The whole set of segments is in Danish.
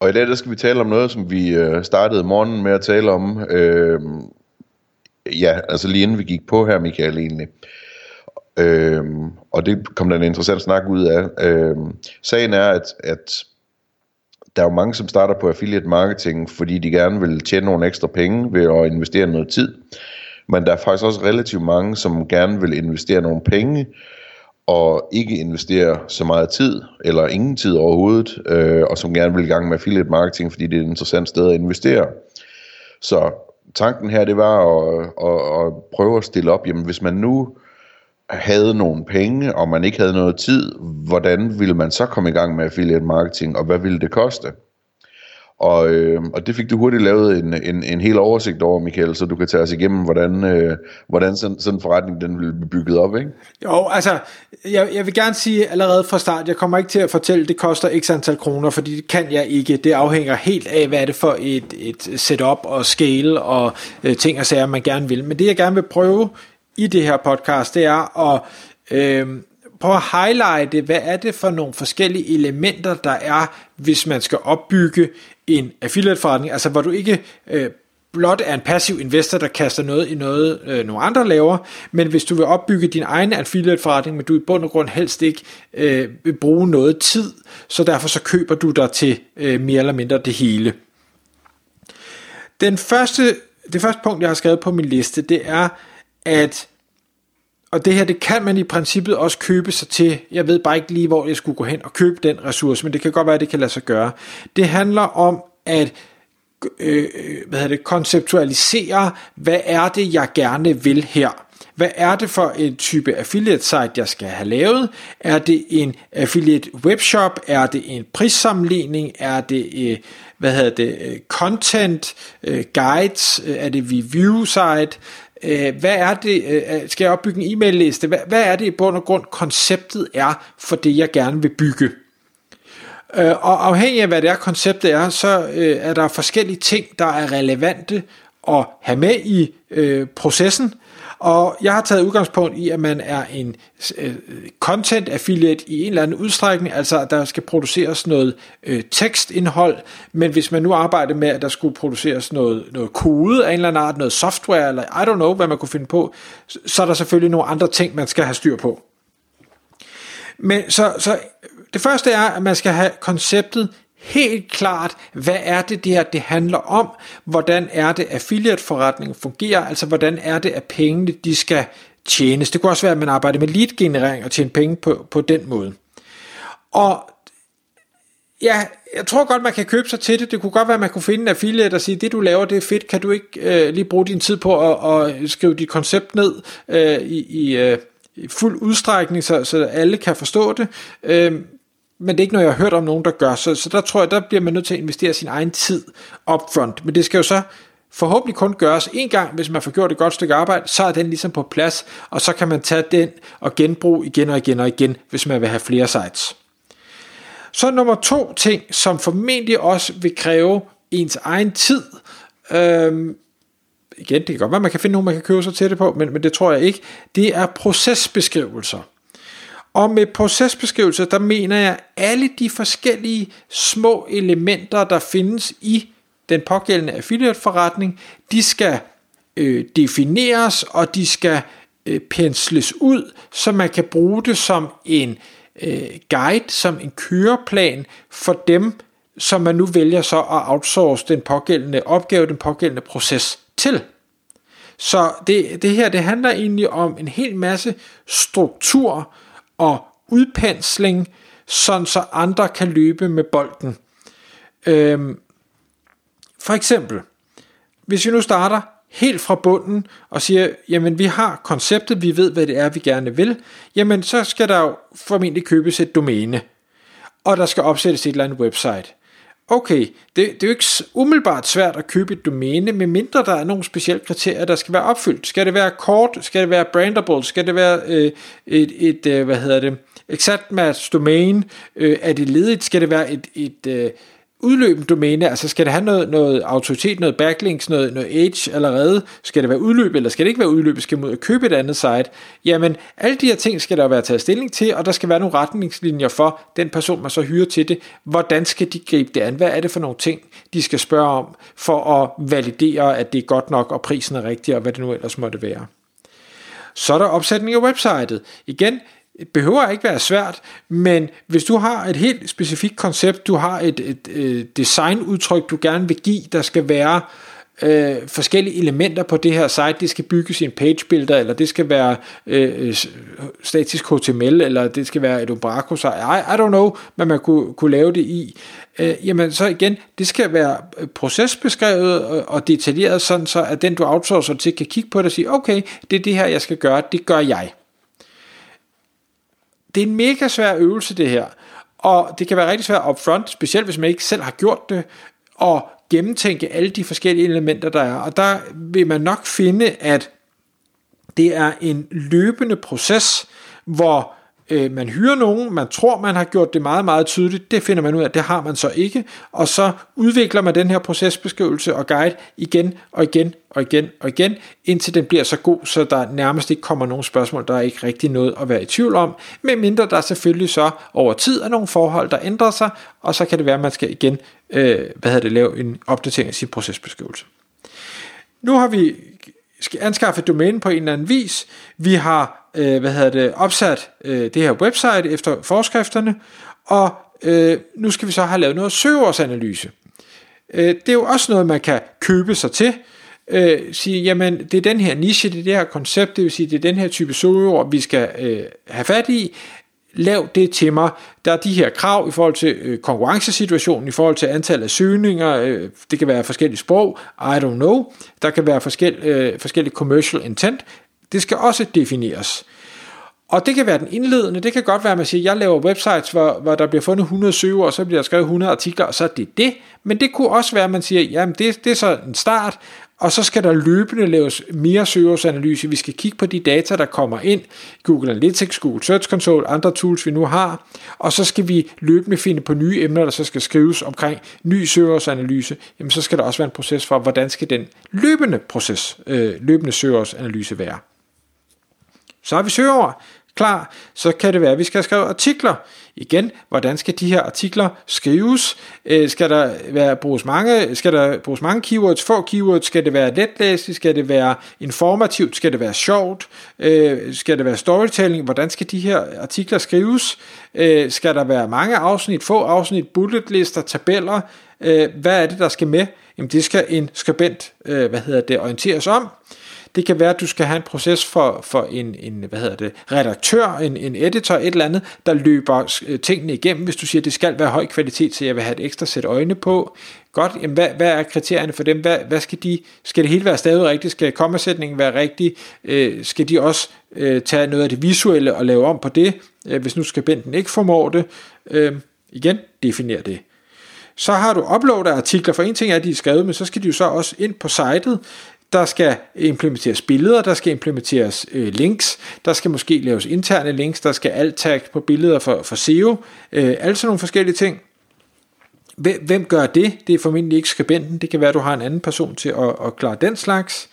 Og i dag der skal vi tale om noget, som vi øh, startede morgenen med at tale om. Øh, ja, altså lige inden vi gik på her, Michael, egentlig. Øh, og det kom der en interessant snak ud af. Øh, sagen er, at, at der er jo mange, som starter på affiliate marketing, fordi de gerne vil tjene nogle ekstra penge ved at investere noget tid. Men der er faktisk også relativt mange, som gerne vil investere nogle penge, og ikke investere så meget tid, eller ingen tid overhovedet, øh, og som gerne vil i gang med affiliate marketing, fordi det er et interessant sted at investere. Så tanken her, det var at, at, at prøve at stille op, jamen hvis man nu havde nogle penge, og man ikke havde noget tid, hvordan ville man så komme i gang med affiliate marketing, og hvad ville det koste? Og, øh, og det fik du hurtigt lavet en, en, en hel oversigt over, Michael, så du kan tage os igennem, hvordan, øh, hvordan sådan, sådan en forretning den vil blive bygget op, ikke? Jo, altså, jeg, jeg vil gerne sige allerede fra start, jeg kommer ikke til at fortælle, at det koster x antal kroner, fordi det kan jeg ikke. Det afhænger helt af, hvad er det for et, et setup og scale og øh, ting og sager, man gerne vil. Men det jeg gerne vil prøve i det her podcast, det er at øh, prøve at highlighte, hvad er det for nogle forskellige elementer, der er, hvis man skal opbygge en affiliate forretning, altså hvor du ikke øh, blot er en passiv investor, der kaster noget i noget, øh, nogle andre laver, men hvis du vil opbygge din egen affiliate forretning, men du i bund og grund helst ikke øh, vil bruge noget tid, så derfor så køber du dig til øh, mere eller mindre det hele. Den første, det første punkt, jeg har skrevet på min liste, det er, at og det her, det kan man i princippet også købe sig til. Jeg ved bare ikke lige, hvor jeg skulle gå hen og købe den ressource, men det kan godt være, at det kan lade sig gøre. Det handler om at øh, øh, hvad hedder det, konceptualisere, hvad er det, jeg gerne vil her. Hvad er det for en type affiliate site, jeg skal have lavet? Er det en affiliate webshop? Er det en prissammenligning? Er det øh, hvad hedder det, øh, content, øh, guides? Øh, er det review site? Øh, hvad er det, øh, øh skal jeg opbygge en e-mail liste, hvad, hvad er det i bund og grund konceptet er for det jeg gerne vil bygge. Øh, og afhængig af hvad det er konceptet er, så øh, er der forskellige ting der er relevante at have med i øh, processen, og jeg har taget udgangspunkt i, at man er en øh, content affiliate i en eller anden udstrækning, altså at der skal produceres noget øh, tekstindhold, men hvis man nu arbejder med, at der skulle produceres noget, noget kode af en eller anden art, noget software, eller I don't know, hvad man kunne finde på, så er der selvfølgelig nogle andre ting, man skal have styr på. Men så, så det første er, at man skal have konceptet helt klart, hvad er det det her, det handler om, hvordan er det affiliate-forretningen fungerer, altså hvordan er det, at pengene de skal tjenes. Det kunne også være, at man arbejder med lead-generering og tjene penge på, på den måde. Og ja, jeg tror godt, man kan købe sig til det. Det kunne godt være, at man kunne finde en affiliate og sige, det du laver, det er fedt. Kan du ikke øh, lige bruge din tid på at, at skrive dit koncept ned øh, i, i, øh, i fuld udstrækning, så, så alle kan forstå det. Øh, men det er ikke noget, jeg har hørt om nogen, der gør. Så, så der tror jeg, der bliver man nødt til at investere sin egen tid upfront. Men det skal jo så forhåbentlig kun gøres en gang, hvis man får gjort et godt stykke arbejde, så er den ligesom på plads, og så kan man tage den og genbruge igen og igen og igen, hvis man vil have flere sites. Så nummer to ting, som formentlig også vil kræve ens egen tid. Øhm, igen, det kan godt være, man kan finde nogen, man kan købe sig til det på, men, men det tror jeg ikke. Det er procesbeskrivelser. Og med procesbeskrivelser, der mener jeg alle de forskellige små elementer, der findes i den pågældende affiliate-forretning, de skal øh, defineres, og de skal øh, pensles ud, så man kan bruge det som en øh, guide, som en køreplan for dem, som man nu vælger så at outsource den pågældende opgave, den pågældende proces til. Så det, det her, det handler egentlig om en hel masse struktur, og udpensling, sådan så andre kan løbe med bolden. Øhm, for eksempel, hvis vi nu starter helt fra bunden og siger, jamen vi har konceptet, vi ved, hvad det er, vi gerne vil, jamen så skal der jo formentlig købes et domæne, og der skal opsættes et eller andet website okay, det, det er jo ikke umiddelbart svært at købe et domæne, medmindre der er nogle specielle kriterier, der skal være opfyldt. Skal det være kort? Skal det være brandable? Skal det være øh, et, et øh, hvad hedder det, exact match domain? Øh, er det ledigt? Skal det være et, et øh, udløbende domæne, altså skal det have noget, noget autoritet, noget backlinks, noget, noget age allerede, skal det være udløb, eller skal det ikke være udløb, skal man ud og købe et andet site, jamen alle de her ting skal der være taget stilling til, og der skal være nogle retningslinjer for den person, man så hyrer til det, hvordan skal de gribe det an, hvad er det for nogle ting, de skal spørge om, for at validere, at det er godt nok, og prisen er rigtig, og hvad det nu ellers måtte være. Så er der opsætning af websitet. Igen, behøver ikke være svært, men hvis du har et helt specifikt koncept, du har et, et, et designudtryk, du gerne vil give, der skal være øh, forskellige elementer på det her site, det skal bygges i en page builder, eller det skal være øh, øh statisk HTML, eller det skal være et Umbraco site, I, I don't know, hvad man kunne, kunne lave det i. Øh, jamen så igen, det skal være øh, procesbeskrevet og, og detaljeret, sådan så at den du outsourcer til kan kigge på det og sige, okay, det er det her, jeg skal gøre, det gør jeg det er en mega svær øvelse det her, og det kan være rigtig svært upfront, specielt hvis man ikke selv har gjort det, og gennemtænke alle de forskellige elementer, der er. Og der vil man nok finde, at det er en løbende proces, hvor øh, man hyrer nogen, man tror, man har gjort det meget, meget tydeligt, det finder man ud af, det har man så ikke, og så udvikler man den her procesbeskrivelse og guide igen og igen og igen og igen, indtil den bliver så god, så der nærmest ikke kommer nogen spørgsmål, der er ikke rigtig noget at være i tvivl om, medmindre der selvfølgelig så over tid er nogle forhold, der ændrer sig, og så kan det være, at man skal igen øh, hvad hedder det, lave en opdatering af sin procesbeskrivelse. Nu har vi anskaffet domæne på en eller anden vis. Vi har øh, hvad hedder det, opsat øh, det her website efter forskrifterne, og øh, nu skal vi så have lavet noget søgeårsanalyse. Øh, det er jo også noget, man kan købe sig til. Øh, sige, jamen det er den her niche, det er det her koncept, det vil sige, det er den her type søgeord, vi skal øh, have fat i lav det til mig. Der er de her krav i forhold til øh, konkurrencesituationen, i forhold til antallet af søgninger, øh, det kan være forskellige sprog, I don't know, der kan være forskel, øh, forskellige commercial intent, det skal også defineres. Og det kan være den indledende, det kan godt være, at man siger, at jeg laver websites, hvor, hvor der bliver fundet 100 søger, og så bliver der skrevet 100 artikler, og så er det det. Men det kunne også være, at man siger, jamen det, det er så en start, og så skal der løbende laves mere søgeårsanalyse. Vi skal kigge på de data, der kommer ind. Google Analytics, Google Search Console, andre tools, vi nu har. Og så skal vi løbende finde på nye emner, der så skal skrives omkring ny søgeårsanalyse. Jamen så skal der også være en proces for, hvordan skal den løbende proces, øh, løbende søgeårsanalyse være. Så har vi søgeår klar, så kan det være, at vi skal skrive artikler. Igen, hvordan skal de her artikler skrives? Øh, skal der være bruges mange, skal der bruges mange keywords, få keywords? Skal det være letlæseligt? Skal det være informativt? Skal det være sjovt? Øh, skal det være storytelling? Hvordan skal de her artikler skrives? Øh, skal der være mange afsnit, få afsnit, bulletlister, tabeller? Øh, hvad er det, der skal med? Jamen, det skal en skribent, øh, hvad hedder det, orienteres om. Det kan være, at du skal have en proces for, for en, en hvad hedder det, redaktør, en, en editor, et eller andet, der løber øh, tingene igennem, hvis du siger, at det skal være høj kvalitet, så jeg vil have et ekstra sæt øjne på. Godt, jamen hvad, hvad er kriterierne for dem? Hvad, hvad skal de, skal det hele være stadig rigtigt? Skal kommasætningen være rigtig? Øh, skal de også øh, tage noget af det visuelle og lave om på det, øh, hvis nu skribenten ikke formår det? Øh, igen, definer det. Så har du uploadet artikler, for en ting er, at de er skrevet, men så skal de jo så også ind på sitet, der skal implementeres billeder, der skal implementeres øh, links, der skal måske laves interne links, der skal alt tag på billeder for, for SEO, øh, sådan nogle forskellige ting. Hvem, hvem gør det? Det er formentlig ikke skribenten, det kan være, at du har en anden person til at, at klare den slags.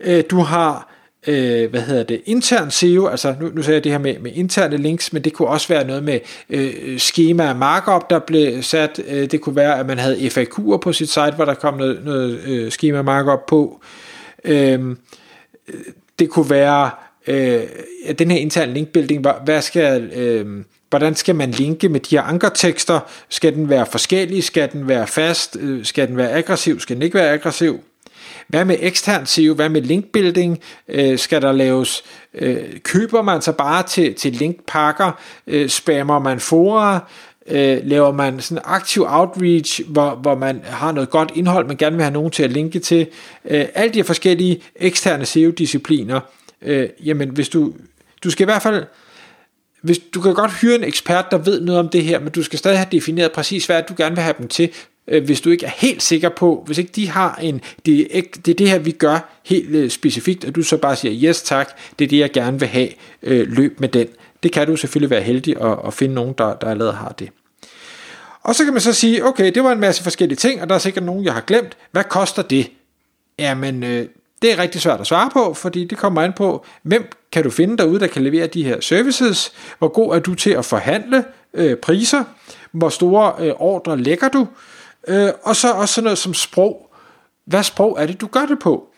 Øh, du har øh, hvad hedder det, intern SEO, altså nu, nu sagde jeg det her med, med interne links, men det kunne også være noget med øh, schema markup, der blev sat, øh, det kunne være, at man havde FAQ'er på sit site, hvor der kom noget, noget øh, schema markup på, øh, Øhm, det kunne være, øh, den her interne linkbuilding, hvad skal, øh, hvordan skal man linke med de her ankertekster, skal den være forskellig, skal den være fast, øh, skal den være aggressiv, skal den ikke være aggressiv, hvad med ekstern SEO? Hvad med linkbuilding? Øh, skal der laves, øh, køber man sig bare til, til linkpakker? Øh, spammer man fora? Øh, laver man sådan aktiv outreach, hvor, hvor man har noget godt indhold, man gerne vil have nogen til at linke til? Øh, alle de her forskellige eksterne SEO-discipliner. Øh, jamen, hvis du, du skal i hvert fald hvis du kan godt hyre en ekspert, der ved noget om det her, men du skal stadig have defineret præcis, hvad du gerne vil have dem til øh, hvis du ikke er helt sikker på, hvis ikke de har en, det, er, det er det her, vi gør helt øh, specifikt, og du så bare siger, yes tak, det er det, jeg gerne vil have, øh, løb med den. Det kan du selvfølgelig være heldig at, at finde nogen, der, der allerede har det. Og så kan man så sige, okay, det var en masse forskellige ting, og der er sikkert nogen, jeg har glemt. Hvad koster det? Jamen, øh, det er rigtig svært at svare på, fordi det kommer an på, hvem kan du finde derude, der kan levere de her services? Hvor god er du til at forhandle øh, priser? Hvor store øh, ordre lægger du? Øh, og så også sådan noget som sprog. Hvad sprog er det, du gør det på?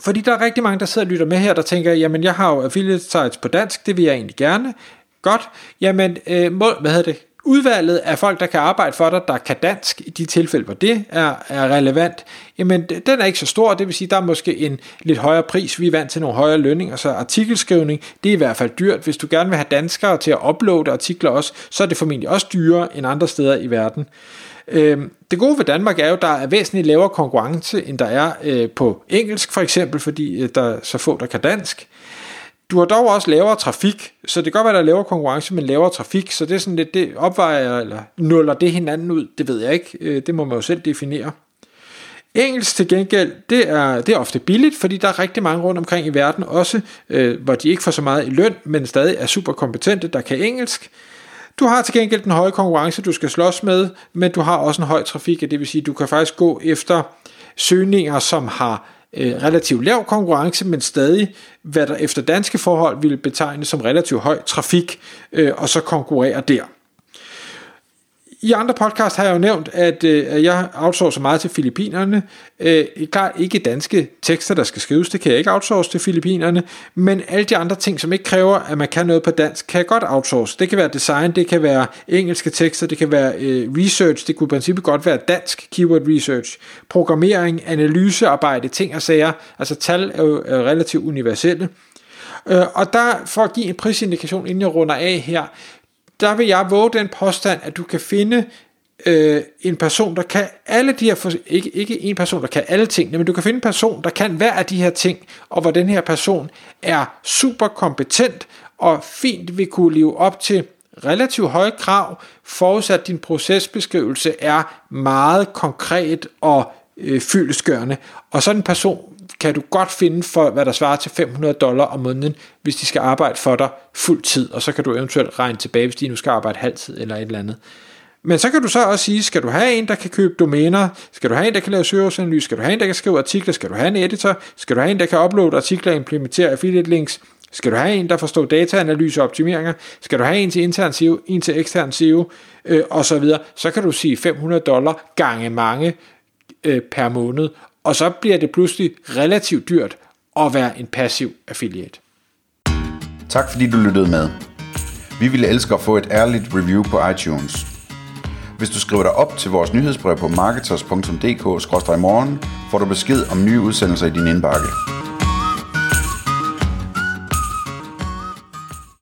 Fordi der er rigtig mange, der sidder og lytter med her, der tænker, jamen jeg har jo affiliate sites på dansk, det vil jeg egentlig gerne. Godt, jamen øh, må, hvad hedder det, udvalget af folk, der kan arbejde for dig, der kan dansk, i de tilfælde, hvor det er, er relevant, jamen den er ikke så stor, det vil sige, der er måske en lidt højere pris, vi er vant til nogle højere lønninger, så artikelskrivning, det er i hvert fald dyrt. Hvis du gerne vil have danskere til at uploade artikler også, så er det formentlig også dyrere end andre steder i verden. Øhm, det gode ved Danmark er jo, at der er væsentligt lavere konkurrence, end der er øh, på engelsk for eksempel, fordi øh, der er så få, der kan dansk. Du har dog også lavere trafik, så det kan godt være, der er lavere konkurrence, men lavere trafik, så det er sådan lidt, det opvejer eller nuller det hinanden ud, det ved jeg ikke, øh, det må man jo selv definere. Engelsk til gengæld, det er, det er ofte billigt, fordi der er rigtig mange rundt omkring i verden også, øh, hvor de ikke får så meget i løn, men stadig er super kompetente, der kan engelsk. Du har til gengæld den høje konkurrence, du skal slås med, men du har også en høj trafik, det vil sige, du kan faktisk gå efter søgninger, som har øh, relativt lav konkurrence, men stadig, hvad der efter danske forhold ville betegne som relativt høj trafik, øh, og så konkurrere der. I andre podcast har jeg jo nævnt, at øh, jeg outsourcer meget til Filippinerne. Øh, klart ikke danske tekster, der skal skrives, det kan jeg ikke outsource til Filippinerne, men alle de andre ting, som ikke kræver, at man kan noget på dansk, kan jeg godt outsource. Det kan være design, det kan være engelske tekster, det kan være øh, research, det kunne i princippet godt være dansk keyword research, programmering, analysearbejde, ting og sager. Altså tal er jo er relativt universelle. Øh, og der, for at give en prisindikation, inden jeg runder af her, der vil jeg våge den påstand, at du kan finde øh, en person, der kan alle de her, ikke, ikke en person, der kan alle tingene, men du kan finde en person, der kan hver af de her ting, og hvor den her person er super kompetent og fint vil kunne leve op til relativt høje krav, forudsat din procesbeskrivelse er meget konkret og øh, fyldesgørende. Og sådan en person kan du godt finde for, hvad der svarer til 500 dollar om måneden, hvis de skal arbejde for dig fuld tid, og så kan du eventuelt regne tilbage, hvis de nu skal arbejde halvtid eller et eller andet. Men så kan du så også sige, skal du have en, der kan købe domæner, skal du have en, der kan lave søgeanalyse, skal du have en, der kan skrive artikler, skal du have en editor, skal du have en, der kan uploade artikler og implementere affiliate links, skal du have en, der forstår dataanalyse og optimeringer, skal du have en til intern SEO, en til ekstern SEO, øh, og så videre, så kan du sige 500 dollar gange mange øh, per måned, og så bliver det pludselig relativt dyrt at være en passiv affiliate. Tak fordi du lyttede med. Vi ville elske at få et ærligt review på iTunes. Hvis du skriver dig op til vores nyhedsbrev på marketers.dk-morgen, får du besked om nye udsendelser i din indbakke.